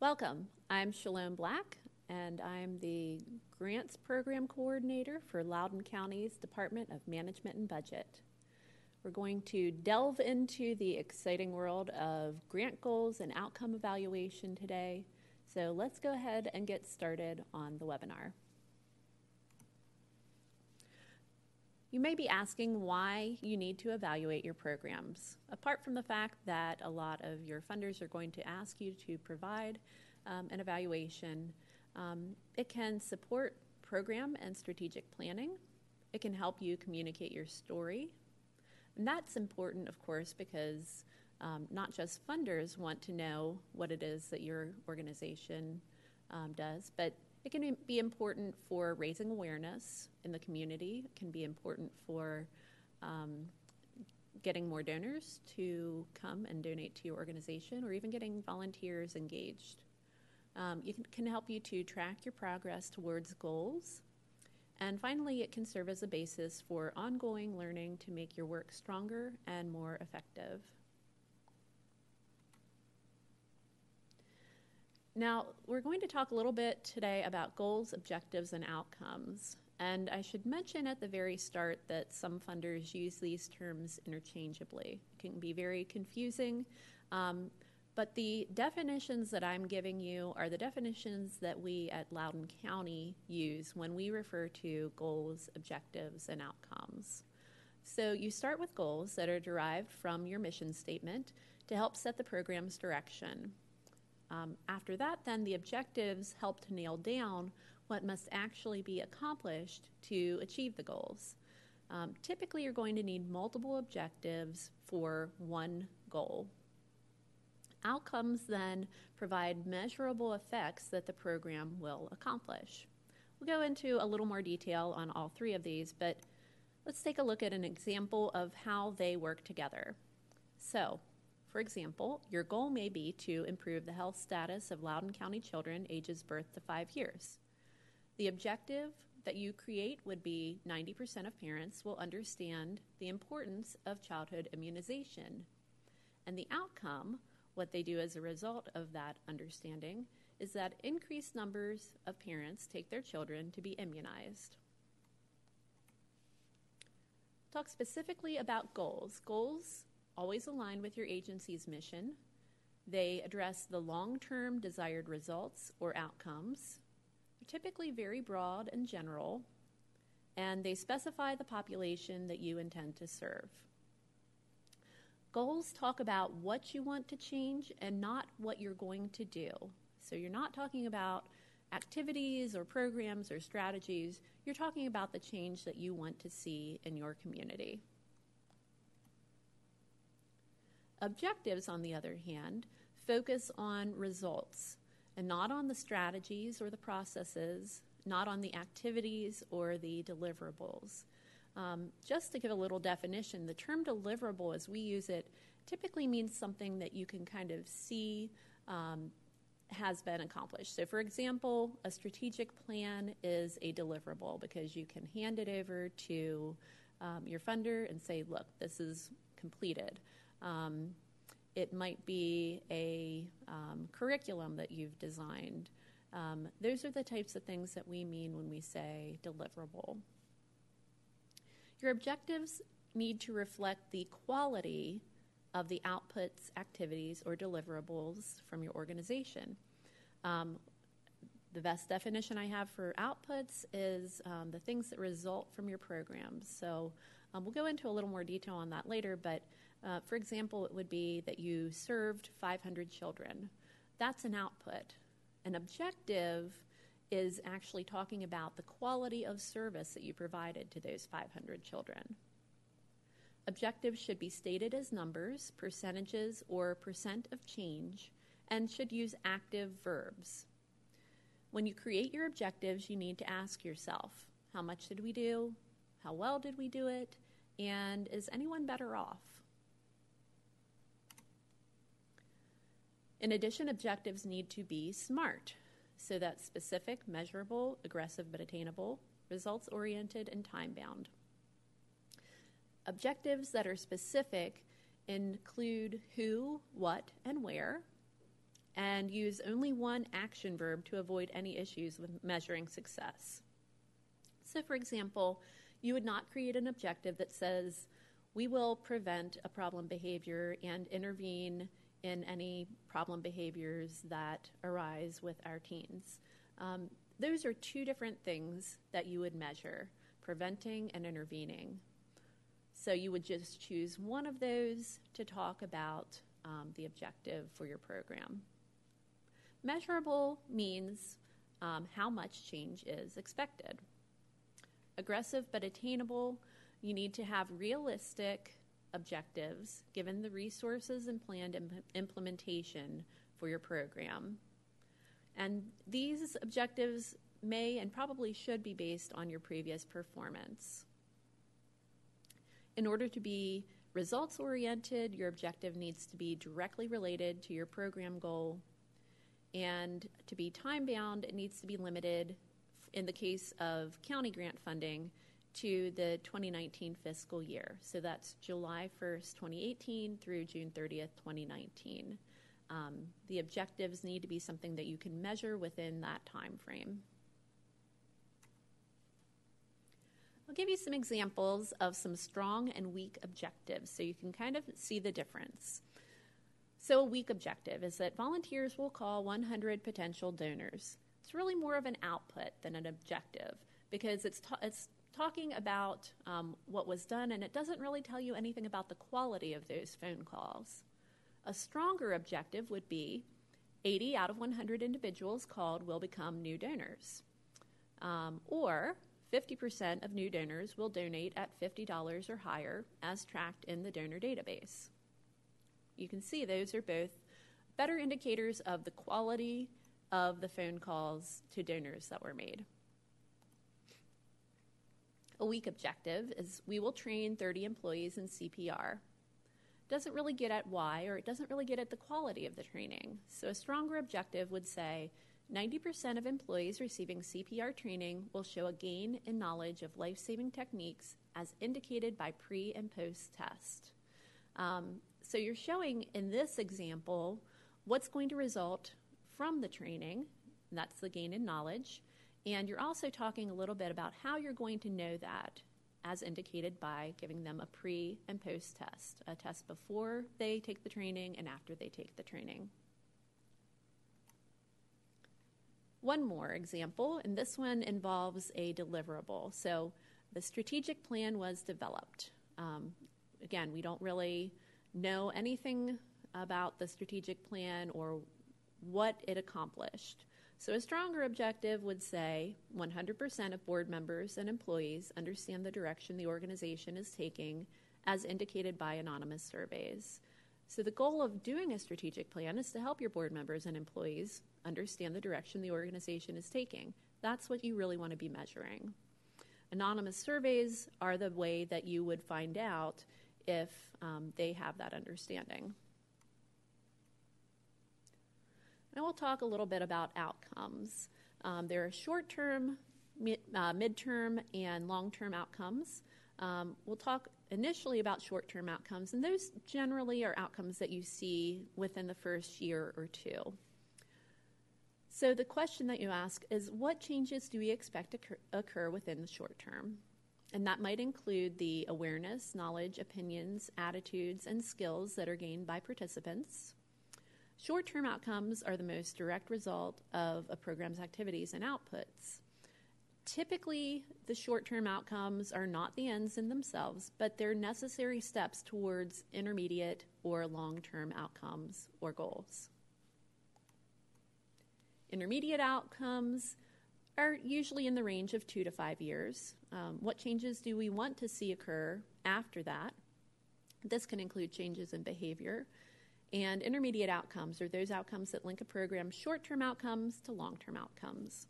Welcome. I'm Shalom Black, and I'm the Grants Program Coordinator for Loudoun County's Department of Management and Budget. We're going to delve into the exciting world of grant goals and outcome evaluation today. So let's go ahead and get started on the webinar. You may be asking why you need to evaluate your programs. Apart from the fact that a lot of your funders are going to ask you to provide um, an evaluation, um, it can support program and strategic planning. It can help you communicate your story. And that's important, of course, because um, not just funders want to know what it is that your organization um, does, but it can be important for raising awareness in the community. It can be important for um, getting more donors to come and donate to your organization, or even getting volunteers engaged. Um, it can, can help you to track your progress towards goals. And finally, it can serve as a basis for ongoing learning to make your work stronger and more effective. Now, we're going to talk a little bit today about goals, objectives, and outcomes. And I should mention at the very start that some funders use these terms interchangeably. It can be very confusing, um, but the definitions that I'm giving you are the definitions that we at Loudoun County use when we refer to goals, objectives, and outcomes. So you start with goals that are derived from your mission statement to help set the program's direction. Um, after that, then the objectives help to nail down what must actually be accomplished to achieve the goals. Um, typically, you're going to need multiple objectives for one goal. Outcomes then provide measurable effects that the program will accomplish. We'll go into a little more detail on all three of these, but let's take a look at an example of how they work together. So, for example, your goal may be to improve the health status of Loudoun County children ages birth to five years. The objective that you create would be 90% of parents will understand the importance of childhood immunization. And the outcome, what they do as a result of that understanding, is that increased numbers of parents take their children to be immunized. Talk specifically about goals. Goals always align with your agency's mission. They address the long term desired results or outcomes. They're typically very broad and general, and they specify the population that you intend to serve. Goals talk about what you want to change and not what you're going to do. So you're not talking about activities or programs or strategies, you're talking about the change that you want to see in your community. Objectives, on the other hand, focus on results and not on the strategies or the processes, not on the activities or the deliverables. Um, just to give a little definition, the term deliverable, as we use it, typically means something that you can kind of see um, has been accomplished. So, for example, a strategic plan is a deliverable because you can hand it over to um, your funder and say, look, this is completed. Um, it might be a um, curriculum that you've designed. Um, those are the types of things that we mean when we say deliverable. Your objectives need to reflect the quality of the outputs, activities, or deliverables from your organization. Um, the best definition I have for outputs is um, the things that result from your programs. So um, we'll go into a little more detail on that later, but uh, for example, it would be that you served 500 children. That's an output. An objective is actually talking about the quality of service that you provided to those 500 children. Objectives should be stated as numbers, percentages, or percent of change, and should use active verbs. When you create your objectives, you need to ask yourself how much did we do? How well did we do it? And is anyone better off? In addition, objectives need to be SMART, so that's specific, measurable, aggressive but attainable, results oriented, and time bound. Objectives that are specific include who, what, and where, and use only one action verb to avoid any issues with measuring success. So, for example, you would not create an objective that says, we will prevent a problem behavior and intervene in any problem behaviors that arise with our teens. Um, those are two different things that you would measure preventing and intervening. So you would just choose one of those to talk about um, the objective for your program. Measurable means um, how much change is expected. Aggressive but attainable, you need to have realistic objectives given the resources and planned imp- implementation for your program. And these objectives may and probably should be based on your previous performance. In order to be results oriented, your objective needs to be directly related to your program goal. And to be time bound, it needs to be limited, in the case of county grant funding, to the 2019 fiscal year. So that's July 1st, 2018 through June 30th, 2019. Um, the objectives need to be something that you can measure within that time frame. I'll give you some examples of some strong and weak objectives so you can kind of see the difference. So, a weak objective is that volunteers will call 100 potential donors. It's really more of an output than an objective because it's, it's talking about um, what was done and it doesn't really tell you anything about the quality of those phone calls. A stronger objective would be 80 out of 100 individuals called will become new donors. Um, or 50% of new donors will donate at $50 or higher as tracked in the donor database. You can see those are both better indicators of the quality of the phone calls to donors that were made. A weak objective is we will train 30 employees in CPR. Doesn't really get at why, or it doesn't really get at the quality of the training. So a stronger objective would say 90% of employees receiving CPR training will show a gain in knowledge of life saving techniques as indicated by pre and post test. Um, so you're showing in this example what's going to result from the training, that's the gain in knowledge, and you're also talking a little bit about how you're going to know that as indicated by giving them a pre and post test, a test before they take the training and after they take the training. One more example, and this one involves a deliverable. So the strategic plan was developed. Um, again, we don't really know anything about the strategic plan or what it accomplished. So, a stronger objective would say 100% of board members and employees understand the direction the organization is taking as indicated by anonymous surveys. So, the goal of doing a strategic plan is to help your board members and employees understand the direction the organization is taking. That's what you really want to be measuring. Anonymous surveys are the way that you would find out if um, they have that understanding. Now we'll talk a little bit about outcomes. Um, there are short term, mid, uh, midterm, and long term outcomes. Um, we'll talk initially about short term outcomes, and those generally are outcomes that you see within the first year or two. So, the question that you ask is what changes do we expect to occur within the short term? And that might include the awareness, knowledge, opinions, attitudes, and skills that are gained by participants. Short term outcomes are the most direct result of a program's activities and outputs. Typically, the short term outcomes are not the ends in themselves, but they're necessary steps towards intermediate or long term outcomes or goals. Intermediate outcomes are usually in the range of two to five years. Um, what changes do we want to see occur after that? This can include changes in behavior, and intermediate outcomes are those outcomes that link a program's short term outcomes to long term outcomes.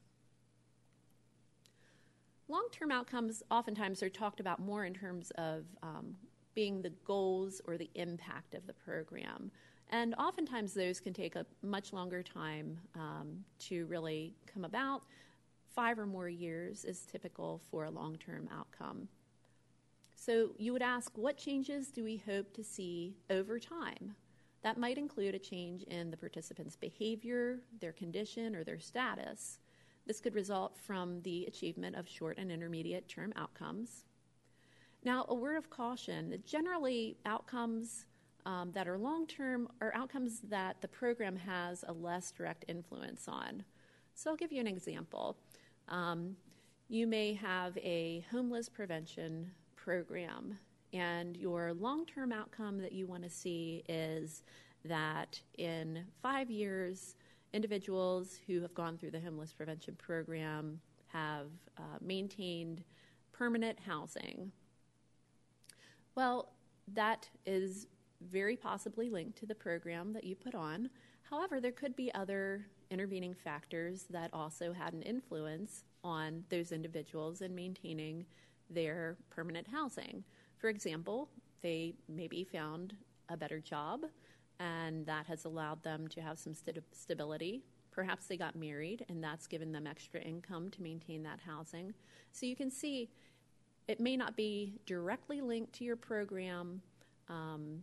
Long term outcomes oftentimes are talked about more in terms of um, being the goals or the impact of the program. And oftentimes those can take a much longer time um, to really come about. Five or more years is typical for a long term outcome. So you would ask, what changes do we hope to see over time? That might include a change in the participant's behavior, their condition, or their status. This could result from the achievement of short and intermediate term outcomes. Now, a word of caution generally, outcomes um, that are long term are outcomes that the program has a less direct influence on. So, I'll give you an example. Um, you may have a homeless prevention program, and your long term outcome that you want to see is that in five years, individuals who have gone through the homeless prevention program have uh, maintained permanent housing. Well, that is very possibly linked to the program that you put on. However, there could be other intervening factors that also had an influence on those individuals in maintaining their permanent housing. For example, they maybe found a better job, and that has allowed them to have some st- stability. Perhaps they got married, and that's given them extra income to maintain that housing. So you can see it may not be directly linked to your program, um,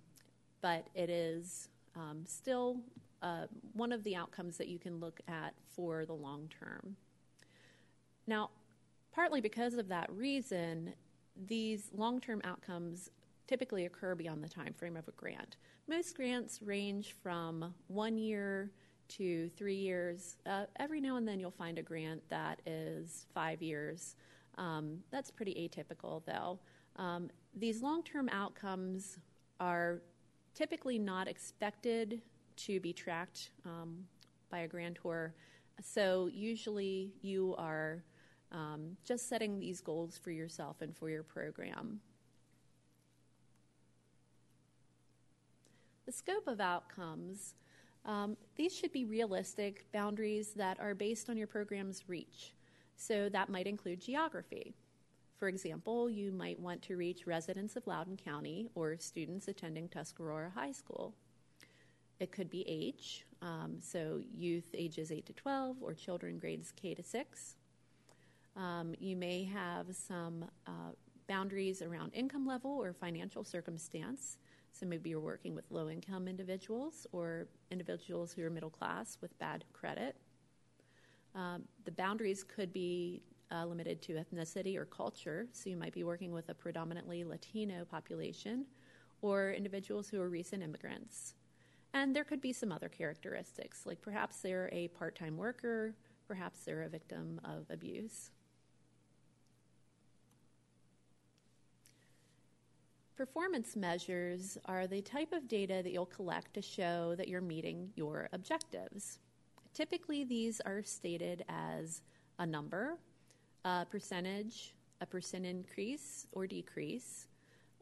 but it is um, still uh, one of the outcomes that you can look at for the long term. Now, partly because of that reason, these long term outcomes typically occur beyond the time frame of a grant. Most grants range from one year to three years. Uh, every now and then you'll find a grant that is five years. Um, that's pretty atypical, though. Um, these long term outcomes are typically not expected to be tracked um, by a grantor. So usually you are um, just setting these goals for yourself and for your program. The scope of outcomes, um, these should be realistic boundaries that are based on your program's reach. So that might include geography. For example, you might want to reach residents of Loudoun County or students attending Tuscarora High School. It could be age, um, so youth ages 8 to 12 or children grades K to 6. Um, you may have some uh, boundaries around income level or financial circumstance. So maybe you're working with low income individuals or individuals who are middle class with bad credit. Um, the boundaries could be uh, limited to ethnicity or culture. So you might be working with a predominantly Latino population or individuals who are recent immigrants. And there could be some other characteristics, like perhaps they're a part time worker, perhaps they're a victim of abuse. Performance measures are the type of data that you'll collect to show that you're meeting your objectives. Typically, these are stated as a number, a percentage, a percent increase or decrease,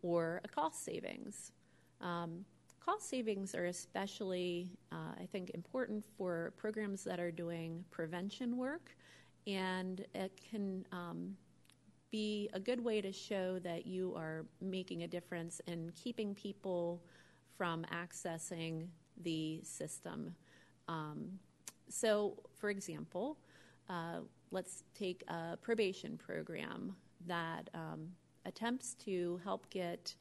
or a cost savings. Um, cost savings are especially, uh, I think, important for programs that are doing prevention work, and it can um, be a good way to show that you are making a difference in keeping people from accessing the system. Um, so, for example, uh, let's take a probation program that um, attempts to help get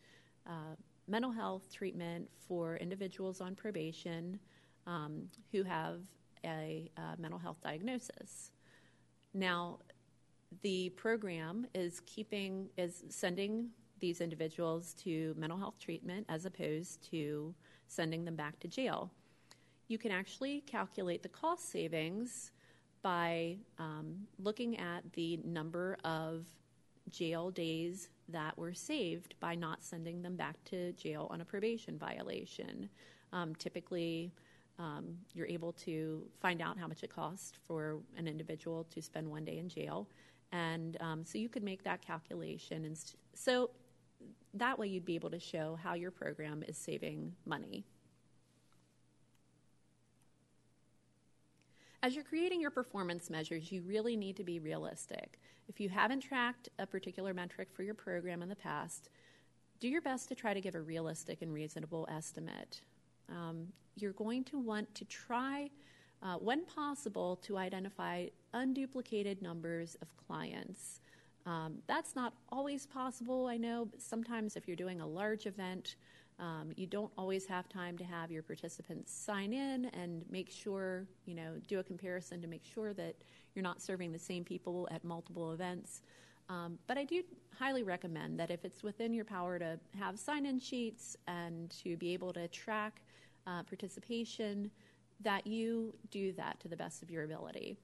uh, mental health treatment for individuals on probation um, who have a, a mental health diagnosis. Now, the program is keeping is sending these individuals to mental health treatment as opposed to sending them back to jail. You can actually calculate the cost savings by um, looking at the number of jail days that were saved by not sending them back to jail on a probation violation. Um, typically, um, you're able to find out how much it costs for an individual to spend one day in jail and um, so you could make that calculation. And st- so that way you'd be able to show how your program is saving money. As you're creating your performance measures, you really need to be realistic. If you haven't tracked a particular metric for your program in the past, do your best to try to give a realistic and reasonable estimate. Um, you're going to want to try uh, when possible, to identify unduplicated numbers of clients. Um, that's not always possible, I know. But sometimes, if you're doing a large event, Um, you don't always have time to have your participants sign in and make sure, you know, do a comparison to make sure that you're not serving the same people at multiple events. Um, but I do highly recommend that if it's within your power to have sign in sheets and to be able to track uh, participation, that you do that to the best of your ability.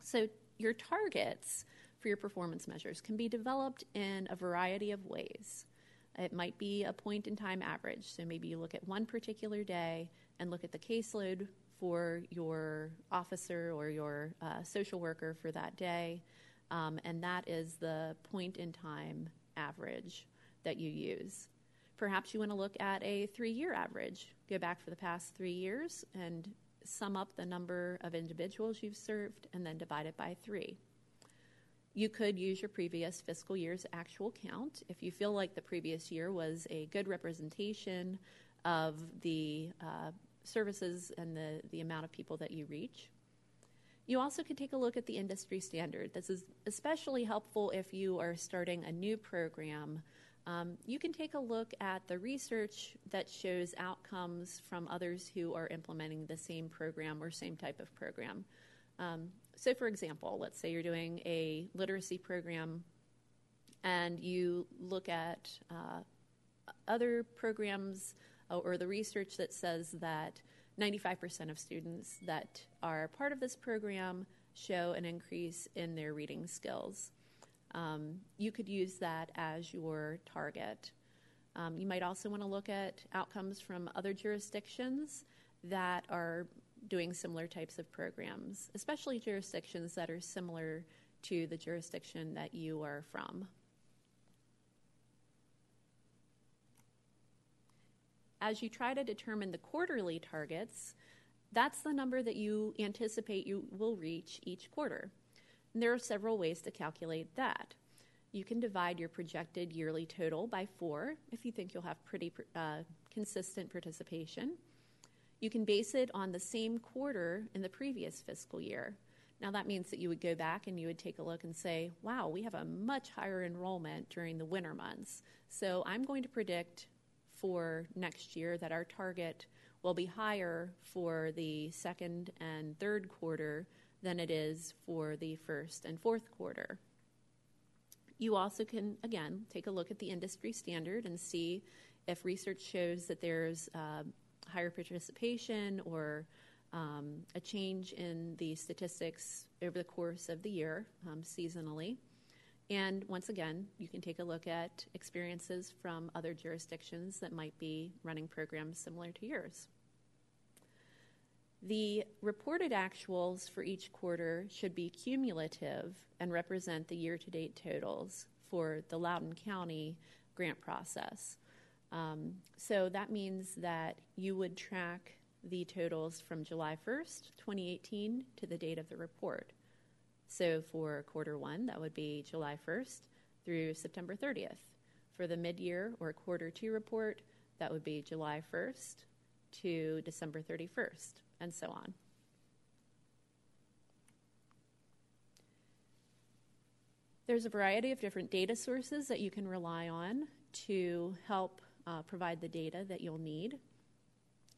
So, your targets for your performance measures can be developed in a variety of ways. It might be a point in time average. So maybe you look at one particular day and look at the caseload for your officer or your uh, social worker for that day. Um, and that is the point in time average that you use. Perhaps you want to look at a three year average. Go back for the past three years and sum up the number of individuals you've served and then divide it by three. You could use your previous fiscal year's actual count if you feel like the previous year was a good representation of the uh, services and the, the amount of people that you reach. You also could take a look at the industry standard. This is especially helpful if you are starting a new program. Um, you can take a look at the research that shows outcomes from others who are implementing the same program or same type of program. Um, so, for example, let's say you're doing a literacy program and you look at uh, other programs uh, or the research that says that 95% of students that are part of this program show an increase in their reading skills. Um, you could use that as your target. Um, you might also want to look at outcomes from other jurisdictions that are doing similar types of programs, especially jurisdictions that are similar to the jurisdiction that you are from. As you try to determine the quarterly targets, that's the number that you anticipate you will reach each quarter. And there are several ways to calculate that. You can divide your projected yearly total by four if you think you'll have pretty uh, consistent participation. You can base it on the same quarter in the previous fiscal year. Now, that means that you would go back and you would take a look and say, wow, we have a much higher enrollment during the winter months. So I'm going to predict for next year that our target will be higher for the second and third quarter than it is for the first and fourth quarter. You also can, again, take a look at the industry standard and see if research shows that there's uh, higher participation or um, a change in the statistics over the course of the year, um, seasonally. And once again, you can take a look at experiences from other jurisdictions that might be running programs similar to yours. The reported actuals for each quarter should be cumulative and represent the year to date totals for the Loudoun County grant process. Um, so that means that you would track the totals from July 1st, 2018 to the date of the report. So for quarter one, that would be July 1st through September 30th. For the mid year or quarter two report, that would be July 1st to December 31st, and so on. There's a variety of different data sources that you can rely on to help uh, provide the data that you'll need.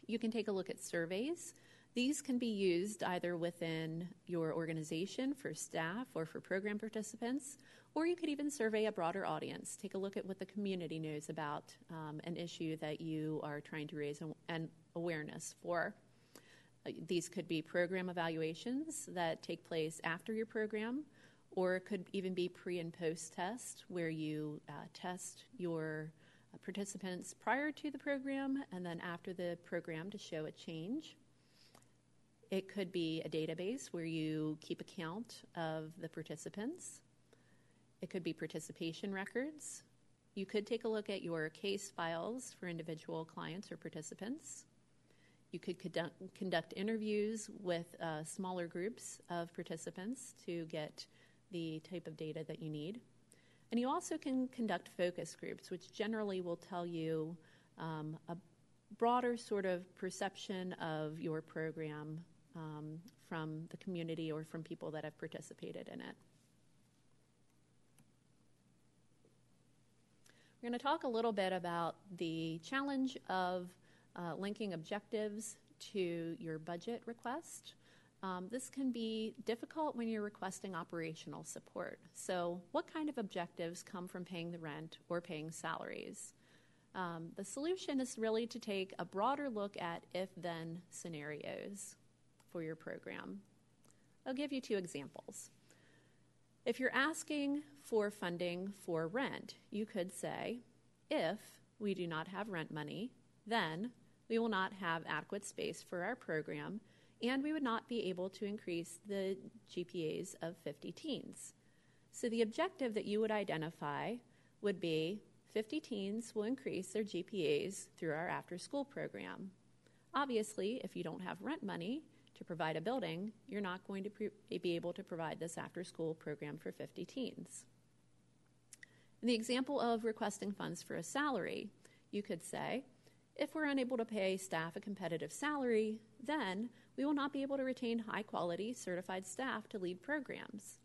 You can take a look at surveys. These can be used either within your organization for staff or for program participants, or you could even survey a broader audience. Take a look at what the community knows about um, an issue that you are trying to raise an awareness for. Uh, these could be program evaluations that take place after your program, or it could even be pre and post test where you uh, test your participants prior to the program and then after the program to show a change. It could be a database where you keep account of the participants. It could be participation records. You could take a look at your case files for individual clients or participants. You could conduct, interviews with uh, smaller groups of participants to get the type of data that you need. And you also can conduct focus groups, which generally will tell you um, a broader sort of perception of your program um, from the community or from people that have participated in it. We're going to talk a little bit about the challenge of uh, linking objectives to your budget request. Um, this can be difficult when you're requesting operational support. So, what kind of objectives come from paying the rent or paying salaries? Um, the solution is really to take a broader look at if then scenarios for your program. I'll give you two examples. If you're asking for funding for rent, you could say, if we do not have rent money, then we will not have adequate space for our program and we would not be able to increase the GPAs of 50 teens. So the objective that you would identify would be 50 teens will increase their GPAs through our after school program. Obviously, if you don't have rent money, to provide a building, you're not going to pre- be able to provide this after school program for 50 teens. In the example of requesting funds for a salary, you could say, if we're unable to pay staff a competitive salary, then we will not be able to retain high quality certified staff to lead programs.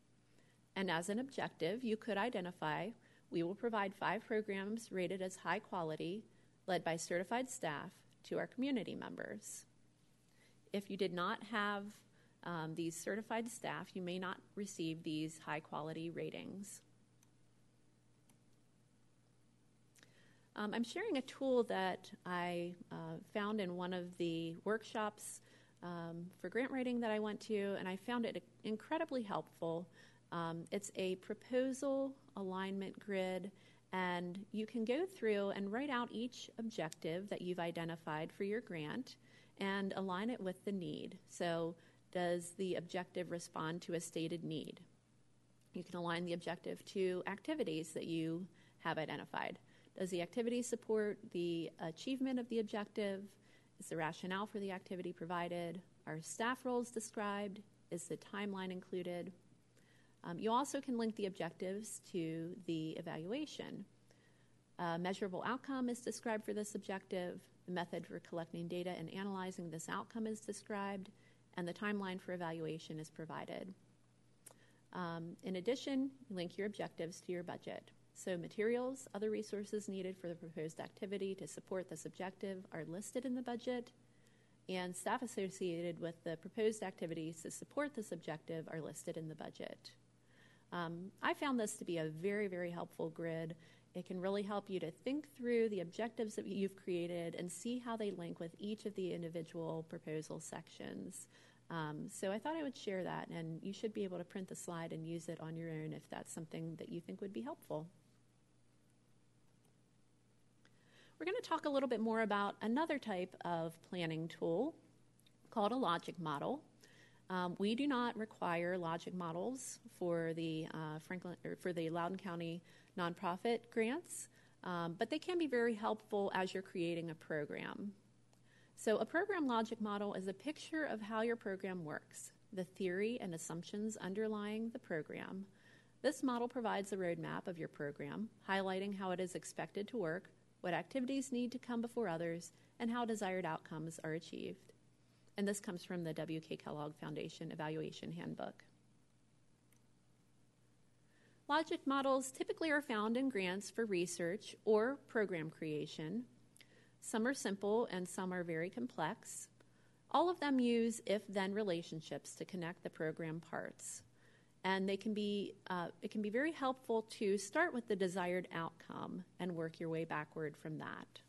And as an objective, you could identify we will provide five programs rated as high quality, led by certified staff, to our community members. If you did not have um, these certified staff, you may not receive these high quality ratings. Um, I'm sharing a tool that I uh, found in one of the workshops um, for grant writing that I went to, and I found it incredibly helpful. Um, it's a proposal alignment grid, and you can go through and write out each objective that you've identified for your grant and align it with the need. So, does the objective respond to a stated need? You can align the objective to activities that you have identified. Does the activity support the achievement of the objective? Is the rationale for the activity provided? Are staff roles described? Is the timeline included? Um, you also can link the objectives to the evaluation. A measurable outcome is described for this objective. The method for collecting data and analyzing this outcome is described, and the timeline for evaluation is provided. Um, in addition, link your objectives to your budget. So, materials, other resources needed for the proposed activity to support this objective are listed in the budget, and staff associated with the proposed activities to support this objective are listed in the budget. Um, I found this to be a very, very helpful grid it can really help you to think through the objectives that you've created and see how they link with each of the individual proposal sections. Um, so I thought I would share that, and you should be able to print the slide and use it on your own if that's something that you think would be helpful. We're going to talk a little bit more about another type of planning tool called a logic model. Um, we do not require logic models for the uh, Franklin or for the Loudoun County nonprofit grants, um, but they can be very helpful as you're creating a program. So, a program logic model is a picture of how your program works, the theory and assumptions underlying the program. This model provides a roadmap of your program, highlighting how it is expected to work, what activities need to come before others, and how desired outcomes are achieved. And this comes from the W.K. Kellogg Foundation Evaluation Handbook. Logic models typically are found in grants for research or program creation. Some are simple and some are very complex. All of them use if then relationships to connect the program parts. And they can be, uh, it can be very helpful to start with the desired outcome and work your way backward from that.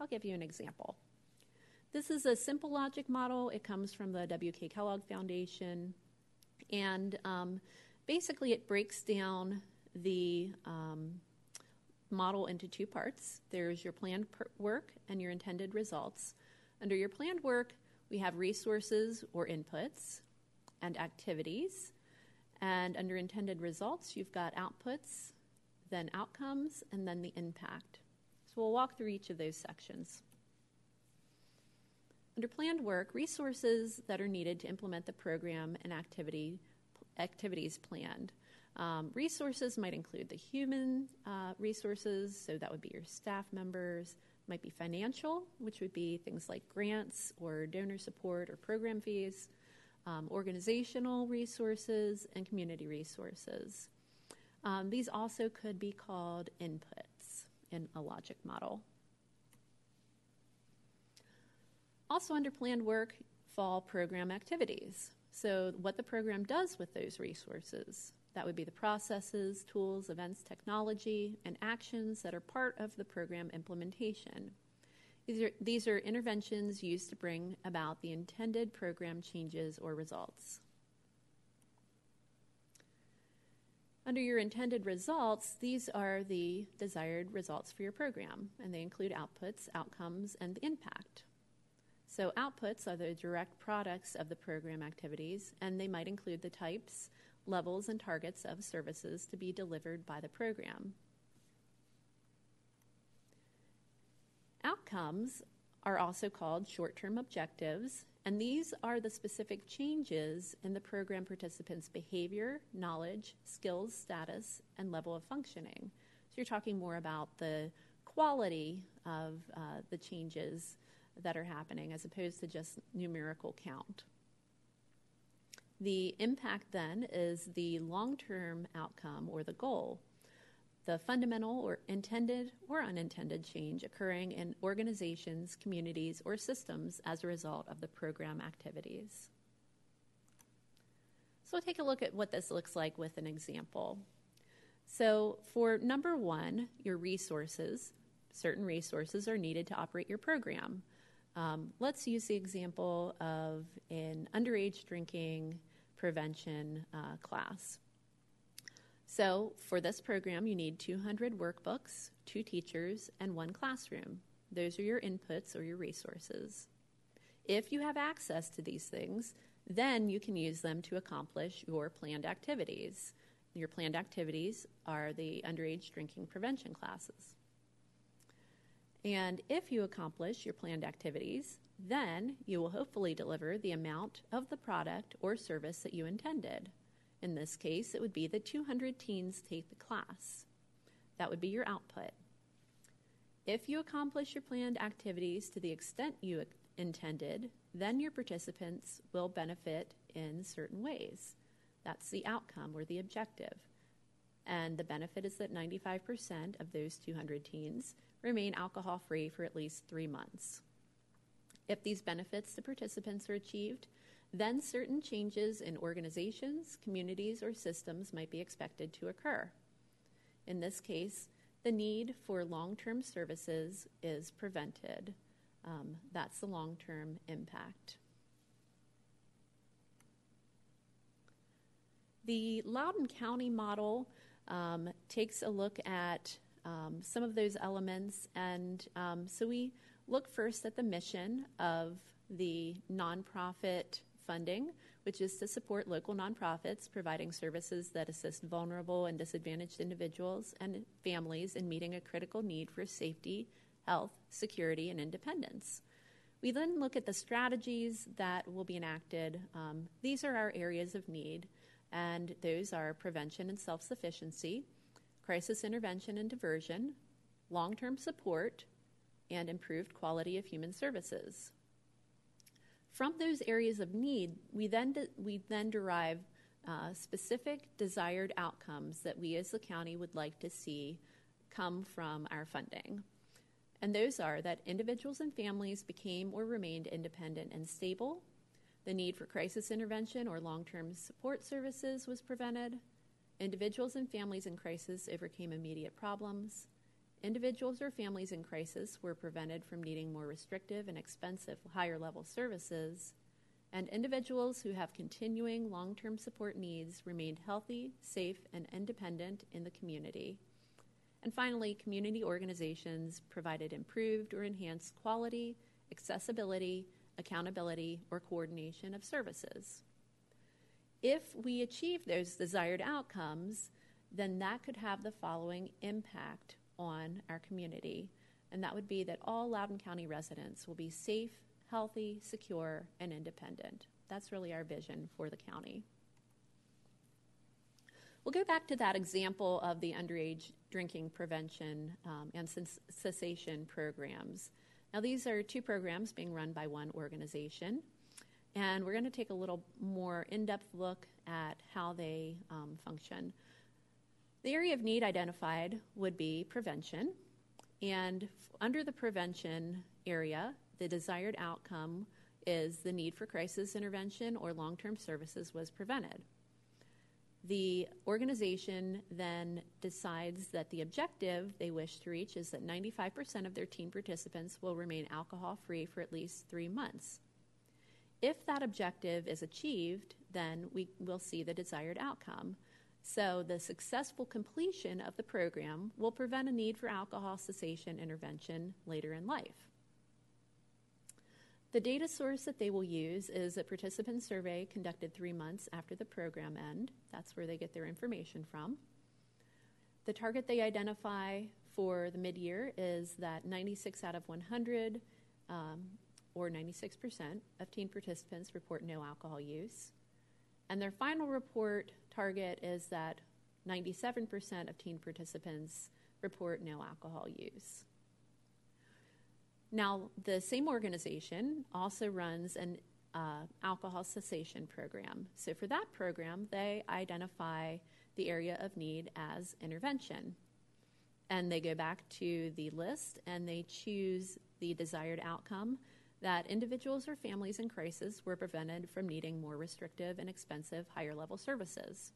I'll give you an example. This is a simple logic model. It comes from the W.K. Kellogg Foundation. And um, basically, it breaks down the um, model into two parts there's your planned work and your intended results. Under your planned work, we have resources or inputs and activities. And under intended results, you've got outputs, then outcomes, and then the impact. So we'll walk through each of those sections. Under planned work, resources that are needed to implement the program and activity activities planned. Um, resources might include the human uh, resources, so that would be your staff members, might be financial, which would be things like grants or donor support or program fees, um, organizational resources, and community resources. Um, these also could be called inputs. in a logic model. Also, under planned work, fall program activities. So, what the program does with those resources. That would be the processes, tools, events, technology, and actions that are part of the program implementation. These are, these are interventions used to bring about the intended program changes or results. Under your intended results, these are the desired results for your program, and they include outputs, outcomes, and the impact. So, outputs are the direct products of the program activities, and they might include the types, levels, and targets of services to be delivered by the program. Outcomes are also called short term objectives, and these are the specific changes in the program participants' behavior, knowledge, skills, status, and level of functioning. So you're talking more about the quality of uh, the changes that are happening as opposed to just numerical count. The impact then is the long term outcome or the goal the fundamental or intended or unintended change occurring in organizations, communities, or systems as a result of the program activities. So, we'll take a look at what this looks like with an example. So, for number one, your resources, certain resources are needed to operate your program. Um, let's use the example of an underage drinking prevention uh, class. So, for this program, you need 200 workbooks, two teachers, and one classroom. Those are your inputs or your resources. If you have access to these things, then you can use them to accomplish your planned activities. Your planned activities are the underage drinking prevention classes. And if you accomplish your planned activities, then you will hopefully deliver the amount of the product or service that you intended. In this case, it would be the 200 teens take the class. That would be your output. If you accomplish your planned activities to the extent you intended, then your participants will benefit in certain ways. That's the outcome or the objective. And the benefit is that 95% of those 200 teens remain alcohol free for at least three months. If these benefits to participants are achieved, then certain changes in organizations, communities, or systems might be expected to occur. In this case, the need for long term services is prevented. Um, that's the long term impact. The Loudoun County model um, takes a look at um, some of those elements, and um, so we look first at the mission of the nonprofit funding, which is to support local nonprofits providing services that assist vulnerable and disadvantaged individuals and families in meeting a critical need for safety, health, security, and independence. We then look at the strategies that will be enacted. Um, these are our areas of need, and those are prevention and self sufficiency, crisis intervention and diversion, long term support, and improved quality of human services. From those areas of need, we then, de- we then derive uh, specific desired outcomes that we as the county would like to see come from our funding. And those are that individuals and families became or remained independent and stable, the need for crisis intervention or long term support services was prevented, individuals and families in crisis overcame immediate problems, Individuals or families in crisis were prevented from needing more restrictive and expensive higher level services, and individuals who have continuing long term support needs remained healthy, safe, and independent in the community. And finally, community organizations provided improved or enhanced quality, accessibility, accountability, or coordination of services. If we achieve those desired outcomes, then that could have the following impact on our community, and that would be that all Loudoun County residents will be safe, healthy, secure, and independent. That's really our vision for the county. We'll go back to that example of the underage drinking prevention um, and cessation programs. Now, these are two programs being run by one organization, and we're going to take a little more in depth look at how they um, function. The area of need identified would be prevention. And under the prevention area, the desired outcome is the need for crisis intervention or long term services was prevented. The organization then decides that the objective they wish to reach is that 95% of their teen participants will remain alcohol free for at least three months. If that objective is achieved, then we will see the desired outcome. So, the successful completion of the program will prevent a need for alcohol cessation intervention later in life. The data source that they will use is a participant survey conducted three months after the program end. That's where they get their information from. The target they identify for the mid year is that 96 out of 100, um, or 96% of teen participants report no alcohol use. And their final report target is that 97% of teen participants report no alcohol use. Now, the same organization also runs an uh, alcohol cessation program. So, for that program, they identify the area of need as intervention. And they go back to the list and they choose the desired outcome that individuals or families in crisis were prevented from needing more restrictive and expensive higher level services.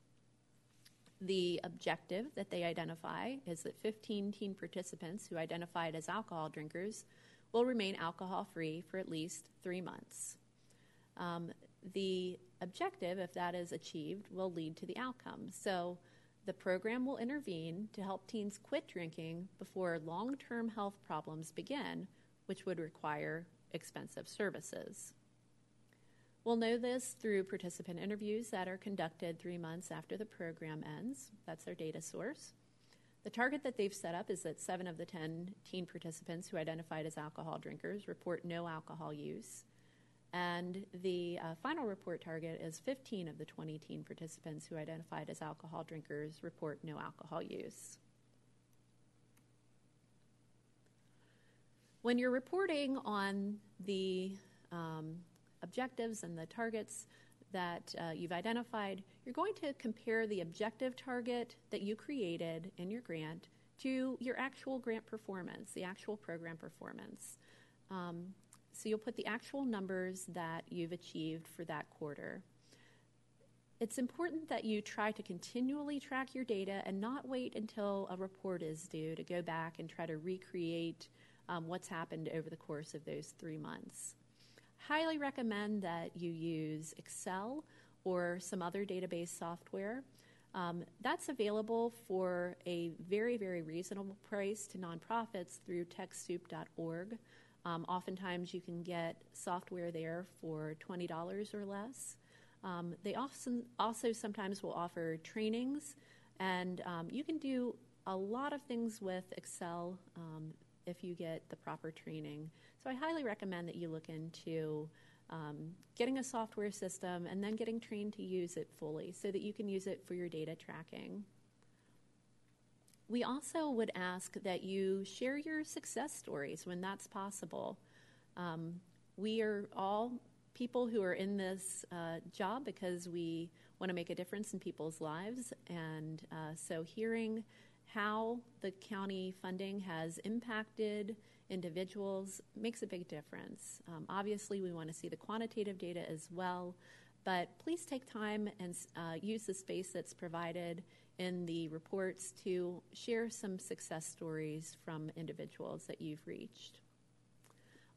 The objective that they identify is that 15 teen participants who identified as alcohol drinkers will remain alcohol free for at least three months. Um, the objective, if that is achieved, will lead to the outcome. So the program will intervene to help teens quit drinking before long term health problems begin, which would require expensive services. We'll know this through participant interviews that are conducted three months after the program ends. That's their data source. The target that they've set up is that seven of the 10 teen participants who identified as alcohol drinkers report no alcohol use. And the uh, final report target is 15 of the 20 teen participants who identified as alcohol drinkers report no alcohol use. When you're reporting on the um, objectives and the targets that uh, you've identified, you're going to compare the objective target that you created in your grant to your actual grant performance, the actual program performance. Um, so you'll put the actual numbers that you've achieved for that quarter. It's important that you try to continually track your data and not wait until a report is due to go back and try to recreate um, what's happened over the course of those three months highly recommend that you use Excel or some other database software. Um, that's available for a very, very reasonable price to nonprofits through TechSoup.org. Um, oftentimes, you can get software there for $20 or less. Um, they often also sometimes will offer trainings, and um, you can do a lot of things with Excel um, if you get the proper training. So I highly recommend that you look into um, getting a software system and then getting trained to use it fully so that you can use it for your data tracking. We also would ask that you share your success stories when that's possible. Um, we are all people who are in this uh, job because we want to make a difference in people's lives. And uh, so, hearing how the county funding has impacted individuals makes a big difference. Um, obviously, we want to see the quantitative data as well, but please take time and uh, use the space that's provided in the reports to share some success stories from individuals that you've reached.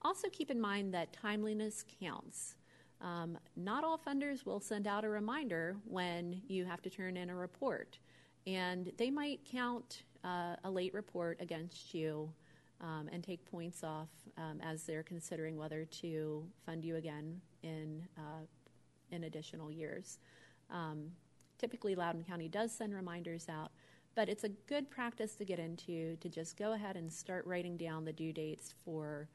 Also, keep in mind that timeliness counts. Um, not all funders will send out a reminder when you have to turn in a report, and they might count uh, a late report against you um, and take points off um, as they're considering whether to fund you again in uh, in additional years. Um, typically, Loudoun County does send reminders out, but it's a good practice to get into to just go ahead and start writing down the due dates for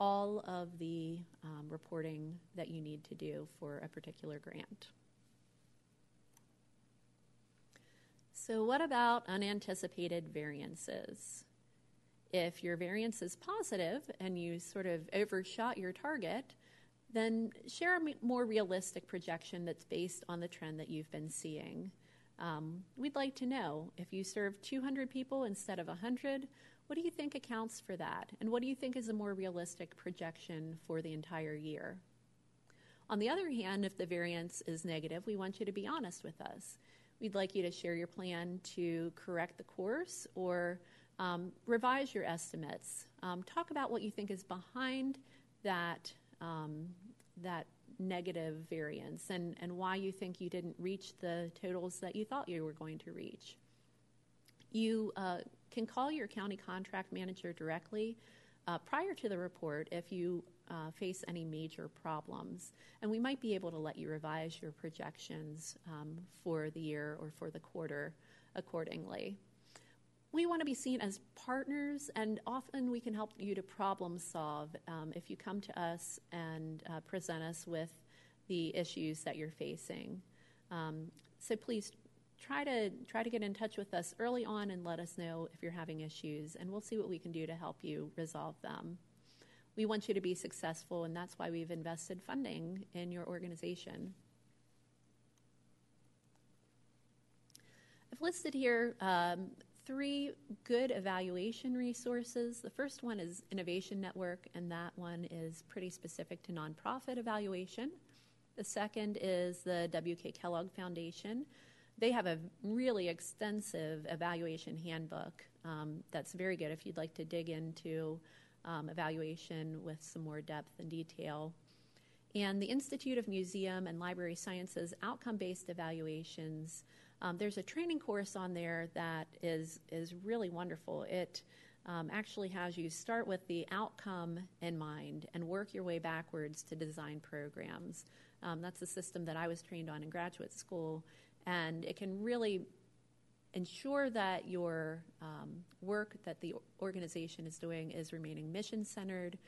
all of the um, reporting that you need to do for a particular grant. So, what about unanticipated variances? If your variance is positive and you sort of overshot your target, then share a more realistic projection that's based on the trend that you've been seeing. Um, we'd like to know if you serve 200 people instead of 100, What do you think accounts for that? And what do you think is a more realistic projection for the entire year? On the other hand, if the variance is negative, we want you to be honest with us. We'd like you to share your plan to correct the course or um, revise your estimates. Um, talk about what you think is behind that, um, that negative variance and, and why you think you didn't reach the totals that you thought you were going to reach. You uh, can call your county contract manager directly uh, prior to the report if you uh, face any major problems. And we might be able to let you revise your projections um, for the year or for the quarter accordingly. We want to be seen as partners, and often we can help you to problem solve um, if you come to us and uh, present us with the issues that you're facing. Um, so please try to try to get in touch with us early on and let us know if you're having issues, and we'll see what we can do to help you resolve them. We want you to be successful, and that's why we've invested funding in your organization. I've listed here um, three good evaluation resources. The first one is Innovation Network, and that one is pretty specific to nonprofit evaluation. The second is the W.K. Kellogg Foundation they have a really extensive evaluation handbook um, that's very good if you'd like to dig into um, evaluation with some more depth and detail. And the Institute of Museum and Library Sciences outcome based evaluations. Um, there's a training course on there that is, is really wonderful. It um, actually has you start with the outcome in mind and work your way backwards to design programs. Um, that's the system that I was trained on in graduate school and it can really ensure that your um, work that the organization is doing is remaining mission centered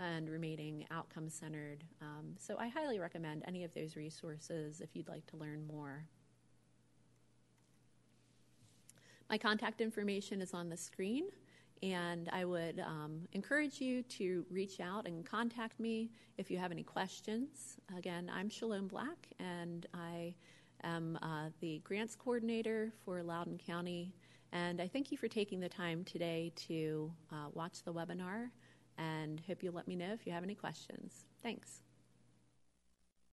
and remaining outcome centered. Um, so I highly recommend any of those resources if you'd like to learn more. My contact information is on the screen, and I would um, encourage you to reach out and contact me if you have any questions. Again, I'm Shalom Black, and I am uh, the grants coordinator for Loudoun County. And I thank you for taking the time today to uh, watch the webinar and hope you'll let me know if you have any questions. Thanks.